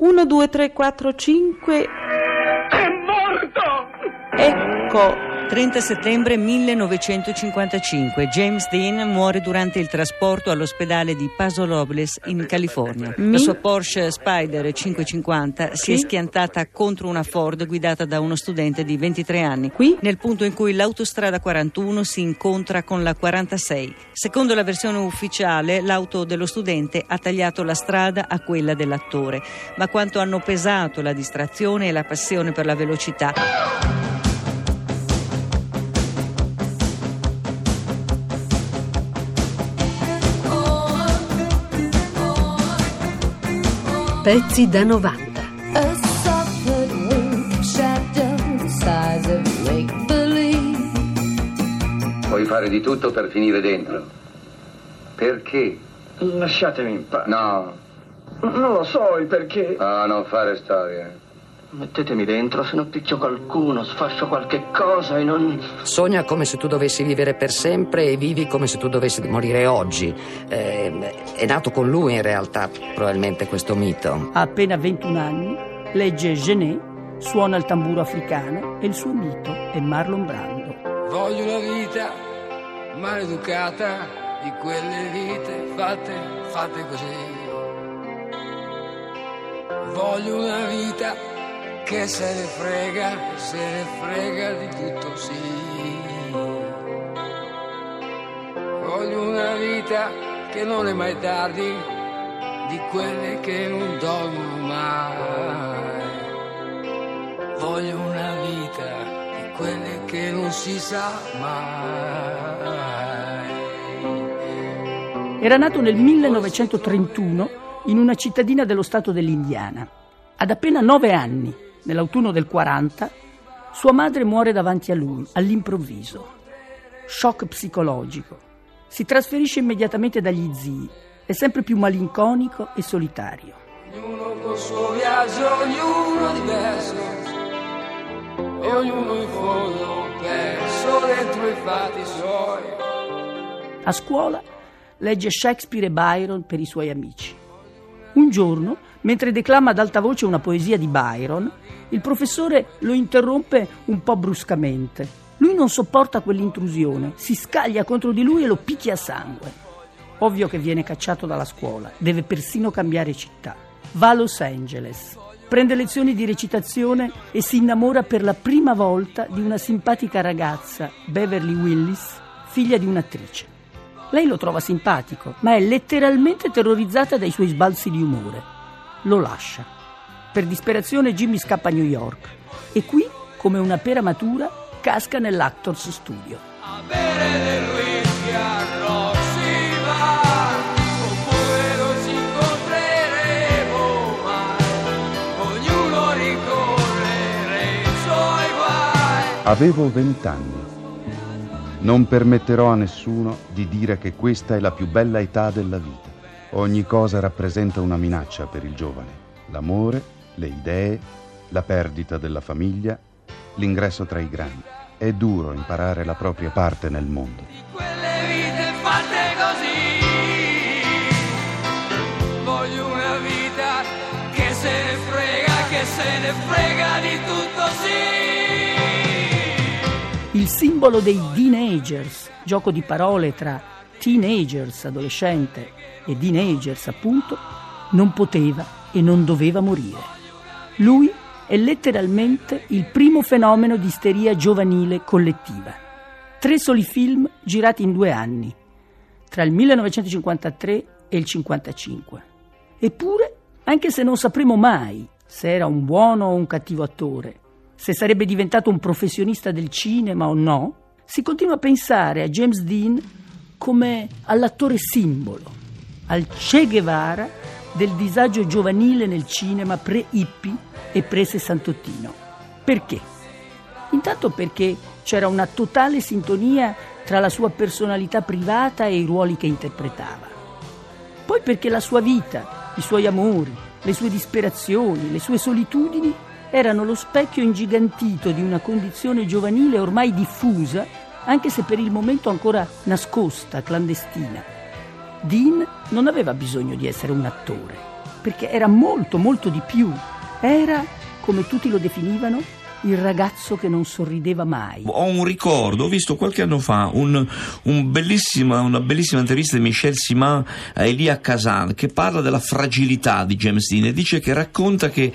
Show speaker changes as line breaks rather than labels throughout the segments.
1, 2, 3, 4, 5.
È morto!
Ecco.
30 settembre 1955 James Dean muore durante il trasporto all'ospedale di Paso Robles in California. La sua Porsche Spider 550 si è schiantata contro una Ford guidata da uno studente di 23 anni,
Qui?
nel punto in cui l'autostrada 41 si incontra con la 46. Secondo la versione ufficiale, l'auto dello studente ha tagliato la strada a quella dell'attore, ma quanto hanno pesato la distrazione e la passione per la velocità.
Pezzi da 90.
A soft wing shadow the size of make believe.
Puoi fare di tutto per finire dentro. Perché?
Lasciatemi in pace.
No,
Non lo so il perché.
no, non fare storie.
Mettetemi dentro, se non picchio qualcuno, sfascio qualche cosa e non.
Sogna come se tu dovessi vivere per sempre e vivi come se tu dovessi morire oggi. Eh, è nato con lui in realtà, probabilmente, questo mito.
Ha appena 21 anni, legge Genet, suona il tamburo africano e il suo mito è Marlon Brando.
Voglio una vita maleducata di quelle vite fatte, fatte così. Voglio una vita che se ne frega, se ne frega di tutto sì. Voglio una vita che non è mai tardi, di quelle che non dormono mai. Voglio una vita di quelle che non si sa mai.
Era nato nel 1931 in una cittadina dello stato dell'Indiana. Ad appena 9 anni, nell'autunno del 40, sua madre muore davanti a lui, all'improvviso. Shock psicologico. Si trasferisce immediatamente dagli zii. È sempre più malinconico e solitario.
Ognuno col suo viaggio, ognuno diverso, e ognuno in fondo perso dentro i fatti suoi.
A scuola legge Shakespeare e Byron per i suoi amici. Un giorno, mentre declama ad alta voce una poesia di Byron, il professore lo interrompe un po' bruscamente. Lui non sopporta quell'intrusione, si scaglia contro di lui e lo picchia a sangue. Ovvio che viene cacciato dalla scuola, deve persino cambiare città. Va a Los Angeles, prende lezioni di recitazione e si innamora per la prima volta di una simpatica ragazza, Beverly Willis, figlia di un'attrice. Lei lo trova simpatico, ma è letteralmente terrorizzata dai suoi sbalzi di umore. Lo lascia. Per disperazione Jimmy scappa a New York e qui, come una pera matura, casca nell'Actors Studio.
A del whisky a Roxy Bar, oppure ci incontreremo mai, ognuno ricorrere i suoi guai.
Avevo vent'anni. Non permetterò a nessuno di dire che questa è la più bella età della vita. Ogni cosa rappresenta una minaccia per il giovane. L'amore, le idee, la perdita della famiglia, l'ingresso tra i grandi. È duro imparare la propria parte nel mondo.
Quelle vite fatte così, voglio una vita che se ne frega, che se ne frega di tutto sì.
Il simbolo dei teenagers, gioco di parole tra teenagers, adolescente, e teenagers, appunto, non poteva e non doveva morire. Lui è letteralmente il primo fenomeno di isteria giovanile collettiva. Tre soli film girati in due anni, tra il 1953 e il 1955. Eppure, anche se non sapremo mai se era un buono o un cattivo attore, se sarebbe diventato un professionista del cinema o no, si continua a pensare a James Dean come all'attore simbolo, al Che Guevara del disagio giovanile nel cinema pre-hippie e pre-sessantottino. Perché? Intanto perché c'era una totale sintonia tra la sua personalità privata e i ruoli che interpretava. Poi perché la sua vita, i suoi amori, le sue disperazioni, le sue solitudini erano lo specchio ingigantito di una condizione giovanile ormai diffusa, anche se per il momento ancora nascosta, clandestina. Dean non aveva bisogno di essere un attore. perché era molto, molto di più. Era, come tutti lo definivano, il ragazzo che non sorrideva mai.
Ho un ricordo, ho visto qualche anno fa un, un bellissima, una bellissima intervista di Michel Simon a Elia Kazan che parla della fragilità di James Dean e dice che racconta che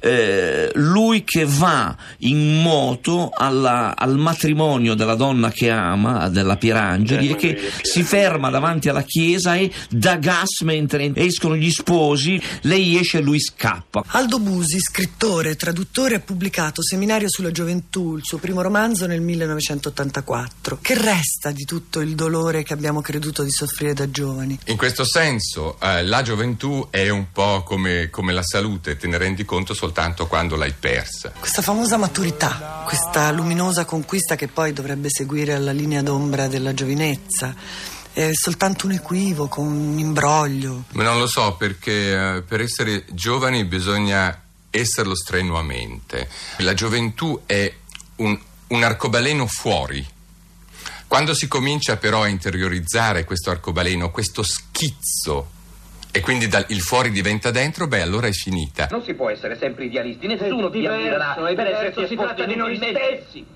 eh, lui che va in moto alla, al matrimonio della donna che ama, della Pierangeli, e che si ferma davanti alla chiesa e dà gas mentre escono gli sposi, lei esce e lui scappa.
Aldo Busi, scrittore, traduttore, ha pubblicato seminario sulla gioventù, il suo primo romanzo nel 1984. Che resta di tutto il dolore che abbiamo creduto di soffrire da giovani?
In questo senso, eh, la gioventù è un po' come, come la salute, te ne rendi conto soltanto quando l'hai persa.
Questa famosa maturità, questa luminosa conquista che poi dovrebbe seguire alla linea d'ombra della giovinezza. È soltanto un equivoco, un imbroglio.
Ma non lo so perché eh, per essere giovani bisogna esserlo strenuamente. La gioventù è un, un arcobaleno fuori. Quando si comincia però a interiorizzare questo arcobaleno, questo schizzo, e quindi dal, il fuori diventa dentro, beh, allora è finita.
Non si può essere sempre idealisti, nessuno ti ammira
è
per
diverso,
esserti
si
esposti
tratta di noi stessi.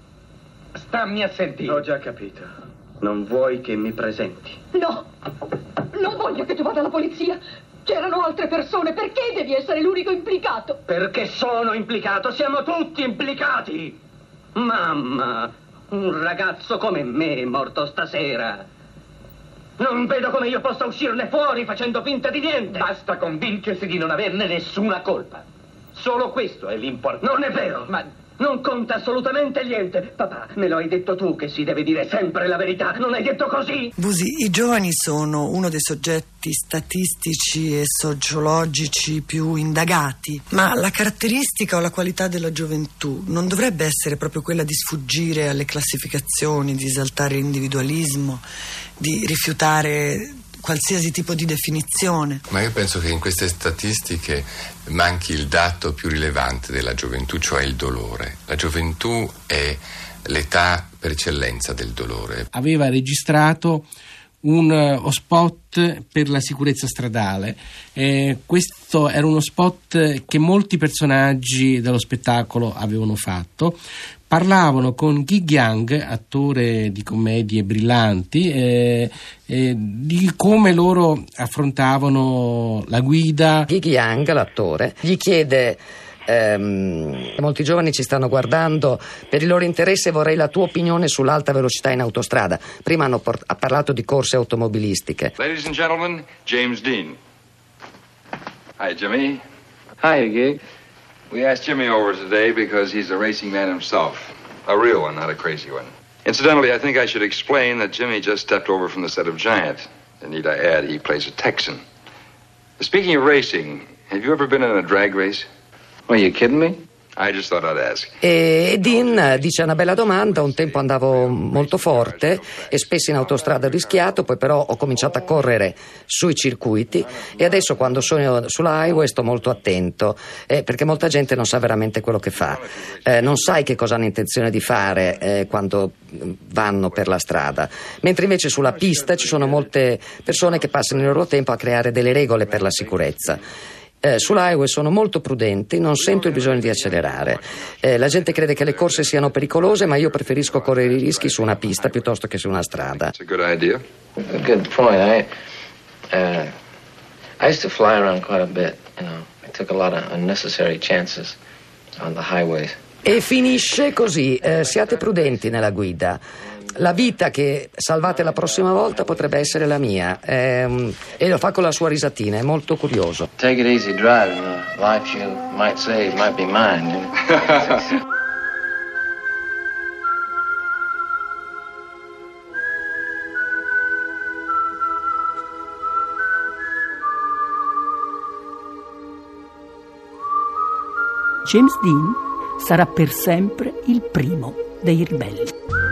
Stammi a sentire.
Ho già capito.
Non vuoi che mi presenti.
No, non voglio che tu vada alla polizia. C'erano altre persone, perché devi essere l'unico implicato?
Perché sono implicato, siamo tutti implicati. Mamma, un ragazzo come me è morto stasera. Non vedo come io possa uscirne fuori facendo finta di niente.
Basta convincersi di non averne nessuna colpa. Solo questo è l'importante.
Non è vero, ma non conta assolutamente niente. Papà, me lo hai detto tu che si deve dire sempre la verità. Non hai detto così?
Busi, i giovani sono uno dei soggetti statistici e sociologici più indagati, ma la caratteristica o la qualità della gioventù non dovrebbe essere proprio quella di sfuggire alle classificazioni, di esaltare l'individualismo, di rifiutare qualsiasi tipo di definizione.
Ma io penso che in queste statistiche manchi il dato più rilevante della gioventù, cioè il dolore. La gioventù è l'età per eccellenza del dolore.
Aveva registrato uno spot per la sicurezza stradale. Eh, questo era uno spot che molti personaggi dello spettacolo avevano fatto. Parlavano con Gig Young, attore di commedie brillanti, eh, eh, di come loro affrontavano la guida.
Gig Young, l'attore, gli chiede Ehm, molti giovani ci stanno guardando per il loro interesse vorrei la tua opinione sull'alta velocità in autostrada prima hanno por- ha parlato di corse automobilistiche
Ladies and gentlemen, James Dean. Hi, Jimmy.
Hi, Gig.
We asked Jimmy over today because he's a racing man himself. A real one, not a crazy one. Incidentally, I think I should explain that Jimmy just stepped over from the set of Giant. And need I add, he plays a Texan. Speaking of racing, have you ever been in a drag race?
Are you kidding me?
I just thought I'd ask.
e Dean dice una bella domanda un tempo andavo molto forte e spesso in autostrada ho rischiato poi però ho cominciato a correre sui circuiti e adesso quando sono sulla highway sto molto attento eh, perché molta gente non sa veramente quello che fa Eh, non sai che cosa hanno intenzione di fare eh, quando vanno per la strada mentre invece sulla pista ci sono molte persone che passano il loro tempo a creare delle regole per la sicurezza eh, sull'highway sono molto prudenti, non sento il bisogno di accelerare. Eh, la gente crede che le corse siano pericolose, ma io preferisco correre i rischi su una pista piuttosto che su una strada.
It's a good idea.
A good point. I, uh, I used to fly around quite a bit. You know, I took a lot of unnecessary chances on the highways.
E finisce così, eh, siate prudenti nella guida. La vita che salvate la prossima volta potrebbe essere la mia. Ehm, e lo fa con la sua risatina, è molto curioso.
Take it easy driving. The life you might save might be mine. You know?
James Dean sarà per sempre il primo dei ribelli.